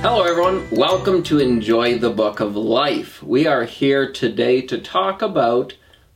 Hello, everyone. Welcome to Enjoy the Book of Life. We are here today to talk about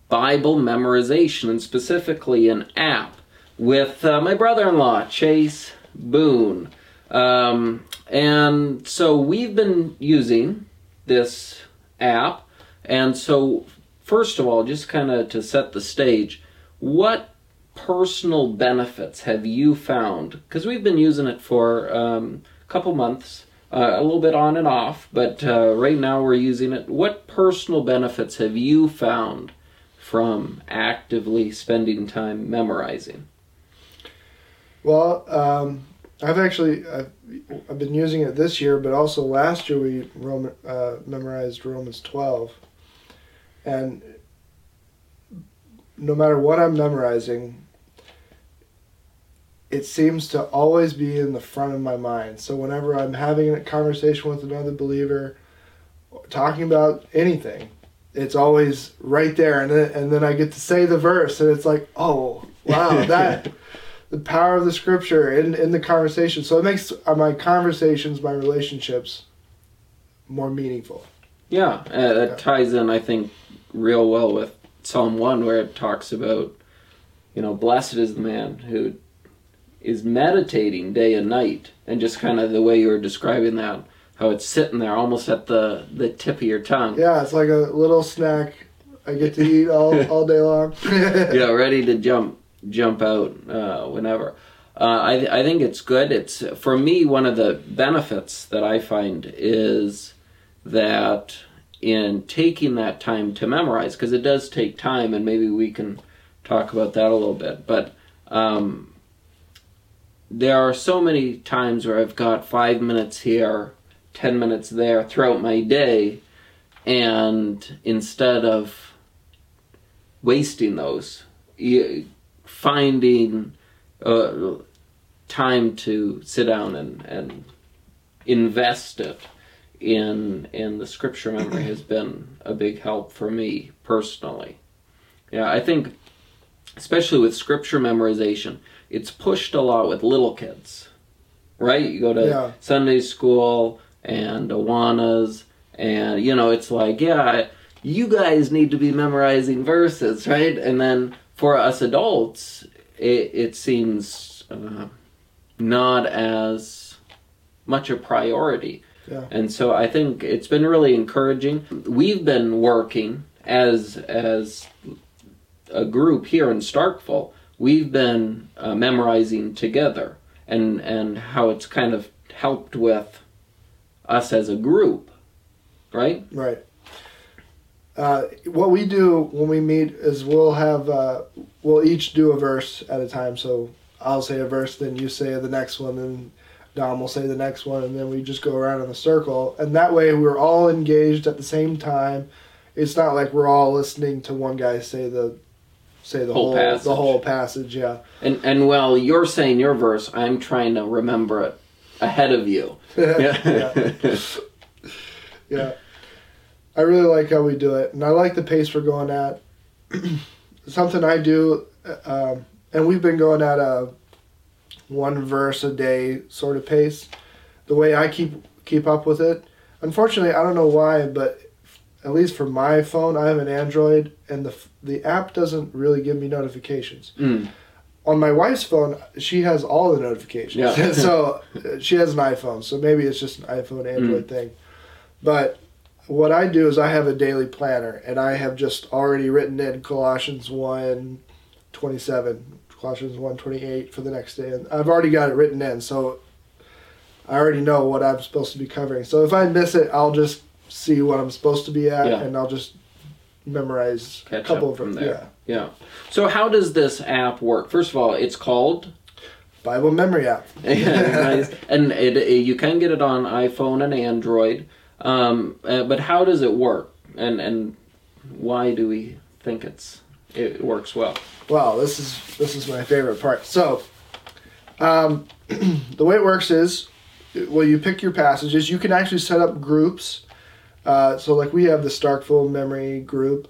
Bible memorization and specifically an app with uh, my brother in law, Chase Boone. Um, and so we've been using this app. And so, first of all, just kind of to set the stage, what personal benefits have you found? Because we've been using it for um, a couple months, uh, a little bit on and off, but uh, right now we're using it. What personal benefits have you found from actively spending time memorizing? Well, um, I've actually I've, I've, been using it this year, but also last year we Roman, uh, memorized Romans twelve, and no matter what I'm memorizing, it seems to always be in the front of my mind. So whenever I'm having a conversation with another believer, talking about anything, it's always right there, and then and then I get to say the verse, and it's like, oh wow, that the power of the scripture in in the conversation. So it makes my conversations, my relationships, more meaningful. Yeah, uh, that yeah. ties in, I think, real well with Psalm 1 where it talks about, you know, blessed is the man who is meditating day and night. And just kind of the way you were describing that, how it's sitting there almost at the, the tip of your tongue. Yeah, it's like a little snack I get to eat all, all day long. yeah, ready to jump jump out uh, whenever. Uh, I, I think it's good. It's for me one of the benefits that I find is that in taking that time to memorize because it does take time and maybe we can talk about that a little bit but um, there are so many times where i've got five minutes here ten minutes there throughout my day and instead of wasting those finding uh, time to sit down and, and invest it in in the scripture memory has been a big help for me personally. Yeah, I think especially with scripture memorization, it's pushed a lot with little kids. Right? You go to yeah. Sunday school and Awanas and you know, it's like, yeah, you guys need to be memorizing verses, right? And then for us adults, it, it seems uh, not as much a priority. Yeah. And so I think it's been really encouraging. We've been working as as a group here in Starkville. We've been uh, memorizing together, and and how it's kind of helped with us as a group, right? Right. Uh, what we do when we meet is we'll have uh, we'll each do a verse at a time. So I'll say a verse, then you say the next one, then Dom will say the next one, and then we just go around in a circle. And that way we're all engaged at the same time. It's not like we're all listening to one guy say the say the whole, whole the whole passage. Yeah. And and while you're saying your verse, I'm trying to remember it ahead of you. yeah. yeah. yeah. I really like how we do it, and I like the pace we're going at. Something I do, uh, um, and we've been going at a one verse a day sort of pace. The way I keep keep up with it. Unfortunately, I don't know why, but at least for my phone, I have an Android, and the the app doesn't really give me notifications. Mm. On my wife's phone, she has all the notifications. Yeah. so she has an iPhone, so maybe it's just an iPhone Android mm. thing. But what I do is I have a daily planner, and I have just already written in Colossians 1, 27 Colossians 1.28 for the next day. And I've already got it written in, so I already know what I'm supposed to be covering. So if I miss it, I'll just see what I'm supposed to be at, yeah. and I'll just memorize Catch a couple of them. There. Yeah. Yeah. So how does this app work? First of all, it's called Bible Memory App. and it, it, you can get it on iPhone and Android. Um, uh, but how does it work? And and why do we think it's it works well? Well, this is this is my favorite part. So, um, the way it works is, well, you pick your passages. You can actually set up groups. Uh, so, like we have the Starkville memory group,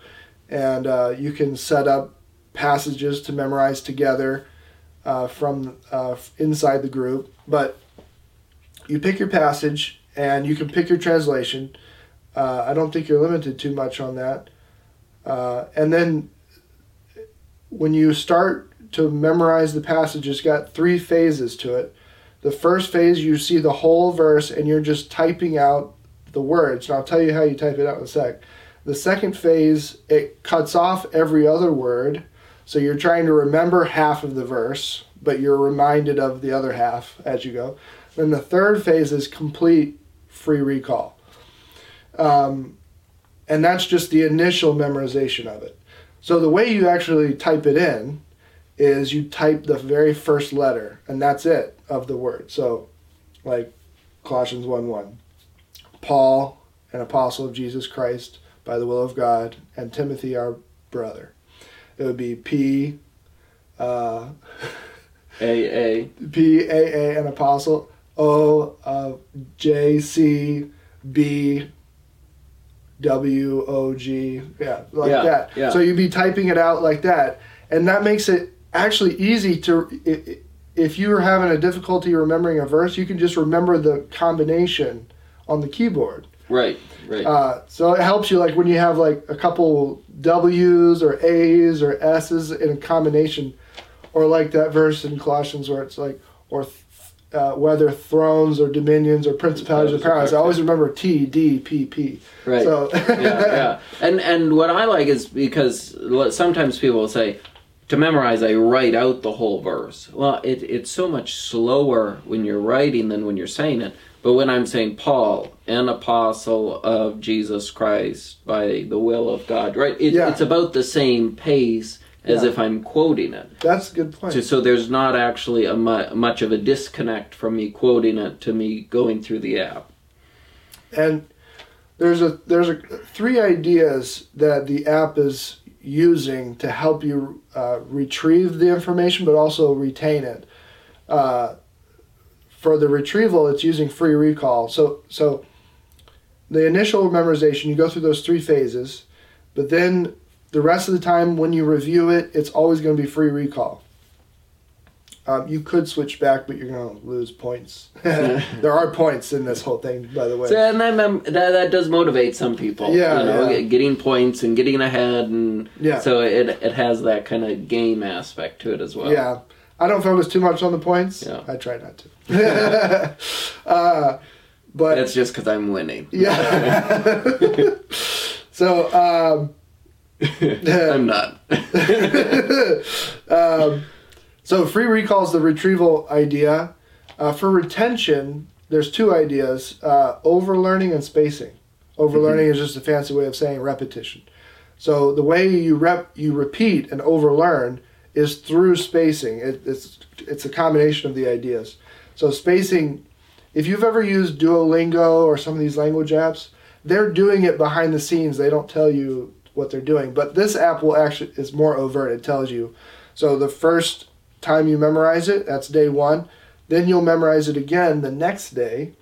and uh, you can set up passages to memorize together uh, from uh, inside the group. But you pick your passage, and you can pick your translation. Uh, I don't think you're limited too much on that. And then when you start to memorize the passage, it's got three phases to it. The first phase, you see the whole verse and you're just typing out the words. And I'll tell you how you type it out in a sec. The second phase, it cuts off every other word. So you're trying to remember half of the verse, but you're reminded of the other half as you go. Then the third phase is complete free recall. Um, and that's just the initial memorization of it. So the way you actually type it in is you type the very first letter, and that's it of the word. So, like Colossians 1 1. Paul, an apostle of Jesus Christ by the will of God, and Timothy, our brother. It would be P, uh, A A P A A, an apostle. O uh, J C B W O G. Yeah, like Yeah, that. yeah. So you'd be typing it out like that, and that makes it actually easy to. If you are having a difficulty remembering a verse, you can just remember the combination on the keyboard. right right Uh, so it helps you like when you have like a couple W's or A's or S's in a combination, or like that verse in Colossians where it's like or th- uh, whether thrones or dominions or principalities or powers. I always remember T D P P. right So yeah, yeah. And and what I like is because sometimes people will say, to memorize, I write out the whole verse. Well, it, it's so much slower when you're writing than when you're saying it. But when I'm saying Paul, an apostle of Jesus Christ by the will of God, right? It, Yeah. It's about the same pace as Yeah. if I'm quoting it. That's a good point. So, so there's not actually a mu- much of a disconnect from me quoting it to me going through the app. and there's a there's a three ideas that the app is using to help you uh, retrieve the information but also retain it uh, for the retrieval it's using free recall so so the initial memorization you go through those three phases but then the rest of the time when you review it it's always going to be free recall um, you could switch back, but you're going to lose points. there are points in this whole thing, by the way. So, and that, mem- that that does motivate some people. Yeah, you know, yeah. getting points and getting ahead, and Yeah. so it it has that kind of game aspect to it as well. Yeah, I don't focus too much on the points. Yeah. I try not to. uh, but it's just because I'm winning. yeah. so um, I'm not. um, so free recall is the retrieval idea. Uh, for retention, there's two ideas: uh, overlearning and spacing. Overlearning is just a fancy way of saying repetition. So the way you rep you repeat and overlearn is through spacing. It, it's it's a combination of the ideas. So spacing, if you've ever used Duolingo or some of these language apps, they're doing it behind the scenes. They don't tell you what they're doing. But this app will actually is more overt. It tells you. So the first time you memorize it, that's day one. Then you'll memorize it again the next day,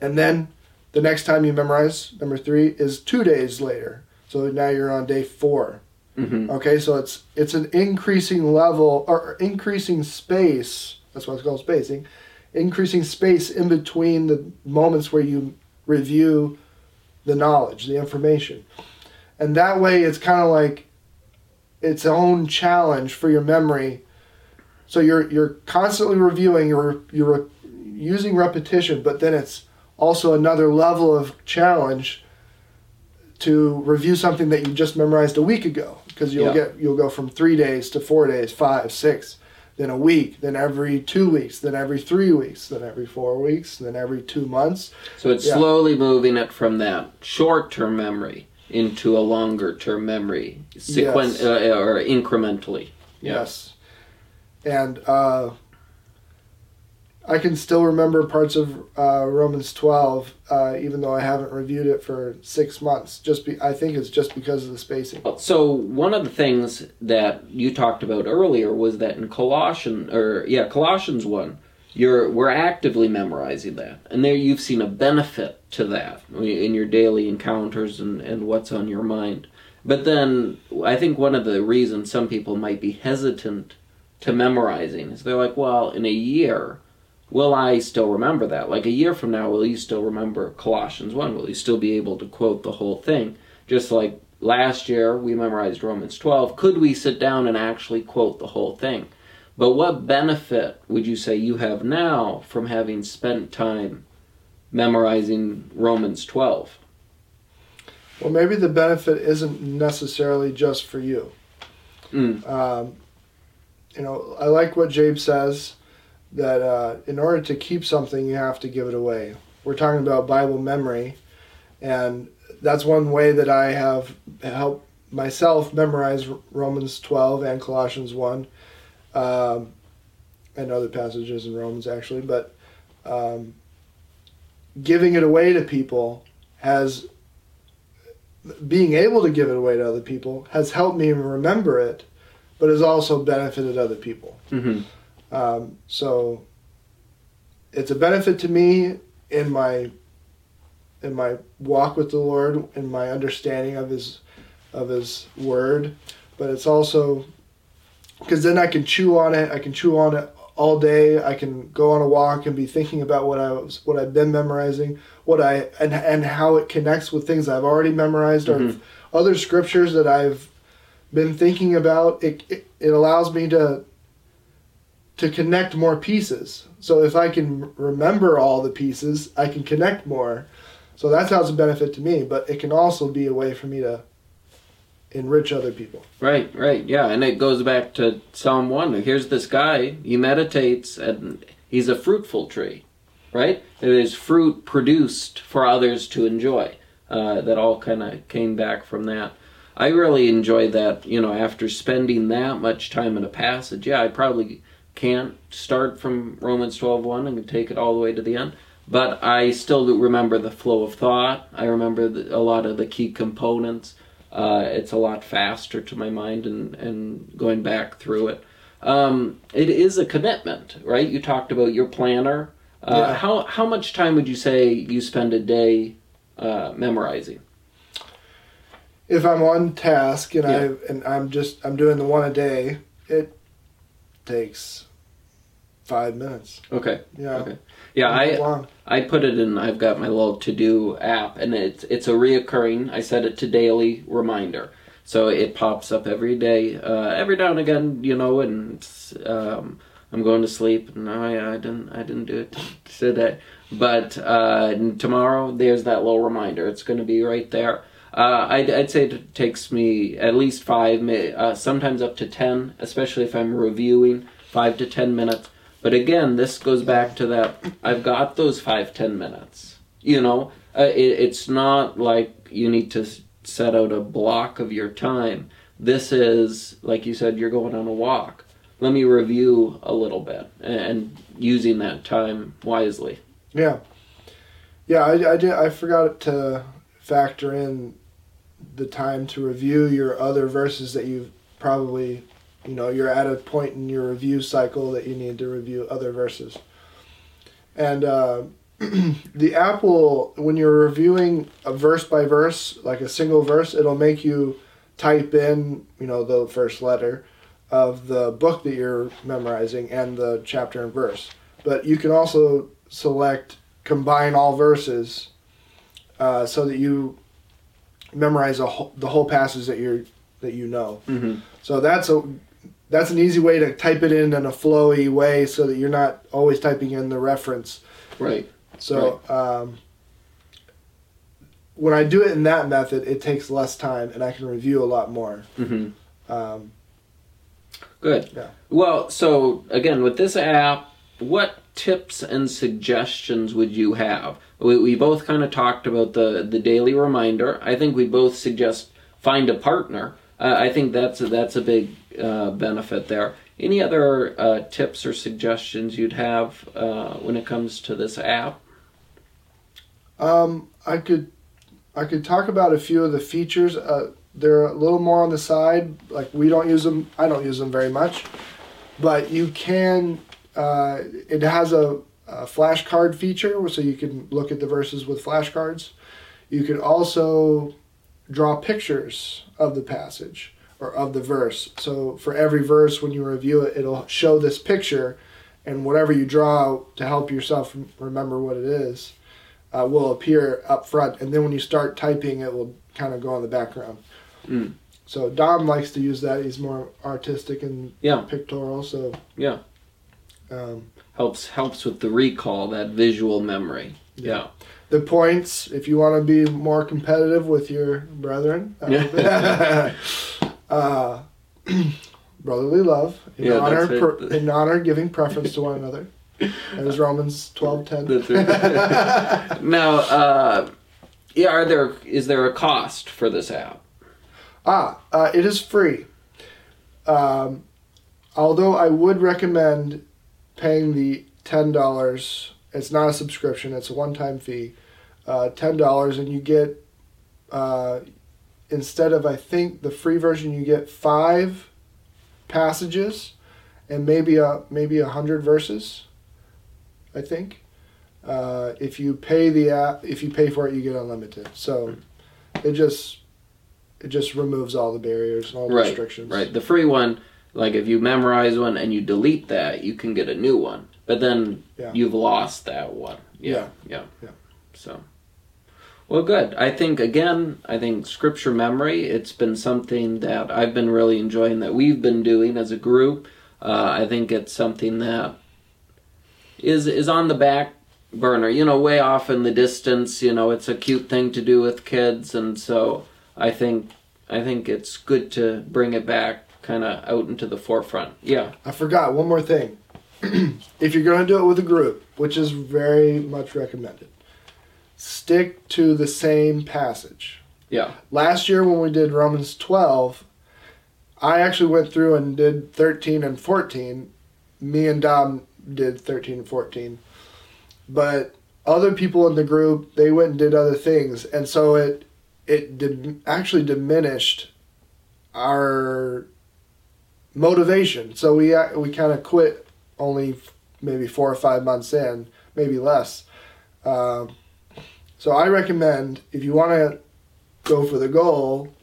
and then the next time you memorize number three is two days later. So now you're on day four. Hmm Okay, so it's it's an increasing level or increasing space. That's why it's called spacing. Increasing space in between the moments where you review the knowledge, the information, and that way it's kind of like its own challenge for your memory. So you're you're constantly reviewing. You're you're using repetition, but then it's also another level of challenge to review something that you just memorized a week ago because you'll Yeah. get you'll go from three days to four days, five, six, then a week, then every two weeks, then every three weeks, then every four weeks, then every two months. So it's Yeah. slowly moving it from that short-term memory into a longer-term memory, sequen- Yes. uh, or incrementally. Yeah. Yes, and uh, I can still remember parts of uh, Romans twelve, uh, even though I haven't reviewed it for six months. Just be, I think it's just because of the spacing. So one of the things that you talked about earlier was that in Colossians, or yeah, Colossians one, you're we're actively memorizing that, and there you've seen a benefit to that in your daily encounters and and what's on your mind. But then I think one of the reasons some people might be hesitant to memorizing is they're like, well, in a year, will I still remember that? Like a year from now, will you still remember Colossians 1? Will you still be able to quote the whole thing? Just like last year, we memorized Romans 12. Could we sit down and actually quote the whole thing? But what benefit would you say you have now from having spent time memorizing Romans 12? Well, maybe the benefit isn't necessarily just for you. Mm. Um, you know, I like what Jabe says that uh, in order to keep something, you have to give it away. We're talking about Bible memory, and that's one way that I have helped myself memorize Romans 12 and Colossians 1, um, and other passages in Romans actually, but um, giving it away to people has being able to give it away to other people has helped me remember it, but has also benefited other people. Mm-hmm. Um, so it's a benefit to me in my in my walk with the Lord, in my understanding of His of His Word, but it's also because then I can chew on it. I can chew on it all day. I can go on a walk and be thinking about what I was what I've been memorizing, what I and and how it connects with things I've already memorized Mhm. or other scriptures that I've been thinking about. It, it it allows me to to connect more pieces. So if I can remember all the pieces, I can connect more. So that's how it's a benefit to me, but it can also be a way for me to enrich other people. Right, right, yeah, and it goes back to Psalm 1. Here's this guy, he meditates, and he's a fruitful tree, right? There's fruit produced for others to enjoy. Uh, that all kind of came back from that. I really enjoy that, you know, after spending that much time in a passage. Yeah, I probably can't start from Romans 12.1 and take it all the way to the end. But I still remember the flow of thought. I remember the, a lot of the key components. Uh, it's a lot faster to my mind and, and going back through it. Um, it is a commitment, right? You talked about your planner. Uh, Yeah. How how much time would you say you spend a day uh, memorizing? If I'm on task and Yeah. I and I'm just I'm doing the one a day, it takes five minutes. Okay. Yeah. Okay. Yeah, I long. I put it in. I've got my little to do app, and it's it's a reoccurring. I set it to daily reminder, so it pops up every day. Uh, every now and again, you know, and um, I'm going to sleep. No, I, I didn't. I didn't do it today. But uh, tomorrow, there's that little reminder. It's going to be right there. Uh, I'd, I'd say it takes me at least five, uh, sometimes up to ten, especially if I'm reviewing, five to ten minutes. But again, this goes back to that. I've got those five, ten minutes. You know, uh, it, it's not like you need to set out a block of your time. This is, like you said, you're going on a walk. Let me review a little bit and using that time wisely. Yeah. Yeah, I, I did. I forgot to factor in the time to review your other verses that you've probably, you know, you're at a point in your review cycle that you need to review other verses. And uh, the app will, when you're reviewing a verse by verse, like a single verse, it'll make you type in, you know, the first letter of the book that you're memorizing and the chapter and verse. But you can also select combine all verses uh, so that you memorize a whole, the whole passage that you're that you know. Mm-hmm. So that's a that's an easy way to type it in in a flowy way so that you're not always typing in the reference. Right. So um, when I do it in that method, it takes less time and I can review a lot more. Mm-hmm. Um, Good. Yeah. Well, so again, with this app, what tips and suggestions would you have? We, we both kind of talked about the, the daily reminder. I think we both suggest find a partner. Uh, I think that's a, that's a big uh, benefit there. Any other uh, tips or suggestions you'd have uh, when it comes to this app? Um, I could, I could talk about a few of the features. Uh, they're a little more on the side. Like we don't use them. I don't use them very much, but you can. Uh, it has a, a flashcard feature, so you can look at the verses with flashcards. You could also draw pictures of the passage or of the verse. So for every verse, when you review it, it'll show this picture, and whatever you draw to help yourself remember what it is uh, will appear up front, and then when you start typing, it will kind of go in the background. Mm. So Dom likes to use that. He's more artistic and Yeah. pictorial. So Yeah. Um, Helps helps with the recall, that visual memory. Yeah. the points, if you want to be more competitive with your brethren, uh, uh, brotherly love in Yeah, honor per, in honor giving preference to one another. That is Romans twelve ten. It. now, uh, yeah, are there is there a cost for this app? Ah, uh, it is free. Um, although I would recommend paying the ten dollars. It's not a subscription; it's a one-time fee. Uh, ten dollars, and you get uh, instead of I think the free version, you get five passages and maybe a maybe a hundred verses. I think. Uh, if you pay the app, if you pay for it, you get unlimited. So it just it just removes all the barriers and all the Right, restrictions. Right. The free one, like if you memorize one and you delete that, you can get a new one. But then Yeah. you've lost that one. Yeah. Yeah. Yeah. So. Well, good. I think again, I think scripture memory. It's been something that I've been really enjoying that we've been doing as a group. Uh, I think it's something that is is on the back burner. You know, way off in the distance. You know, it's a cute thing to do with kids, and so I think I think it's good to bring it back, kind of out into the forefront. Yeah. I forgot one more thing. if you're going to do it with a group, which is very much recommended, stick to the same passage. Yeah. Last year when we did Romans 12, I actually went through and did 13 and 14. Me and Dom did 13 and 14. But other people in the group, they went and did other things. And so it it dim- actually diminished our motivation. So we we kind of quit only maybe 4 or 5 months in, maybe less. Um, so I recommend if you want to go for the goal,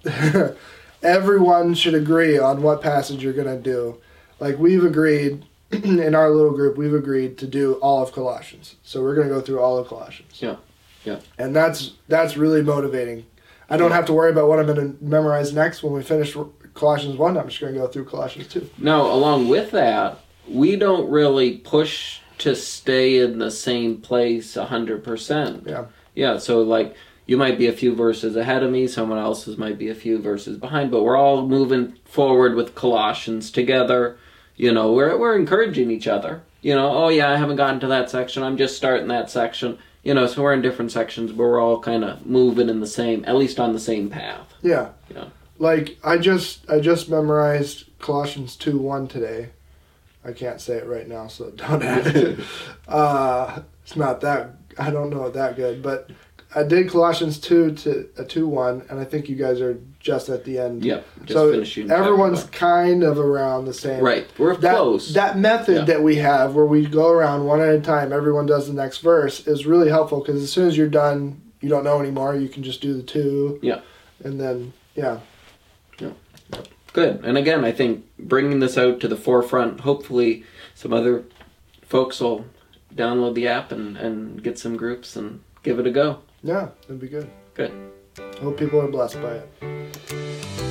everyone should agree on what passage you're going to do. Like we've agreed in our little group, we've agreed to do all of Colossians. So we're going to go through all of Colossians. Yeah, yeah. And that's that's really motivating. I don't have to worry about what I'm going to memorize next when we finish Colossians 1. I'm just going to go through Colossians 2. Now, along with that, we don't really push to stay in the same place a hundred percent. Yeah. Yeah. So like you might be a few verses ahead of me, someone else's might be a few verses behind, but we're all moving forward with Colossians together. You know, we're we're encouraging each other. You know, oh yeah, I haven't gotten to that section. I'm just starting that section. You know, so we're in different sections, but we're all kind of moving in the same, at least on the same path. Yeah. Yeah. Like I just I just memorized Colossians 2 1 today. I can't say it right now, so don't ask. uh, it's not that I don't know it that good, but I did Colossians 2 to a 2 1, and I think you guys are just at the end. Yep. Just so everyone's kind of around the same. right. We're That, close. that method Yeah. that we have where we go around one at a time, everyone does the next verse, is really helpful because as soon as you're done, you don't know anymore. You can just do the two. Yeah. And then, yeah. Good. And again, I think bringing this out to the forefront, hopefully some other folks will download the app and, and get some groups and give it a go. Yeah, that'd be good. Good. I hope people are blessed by it.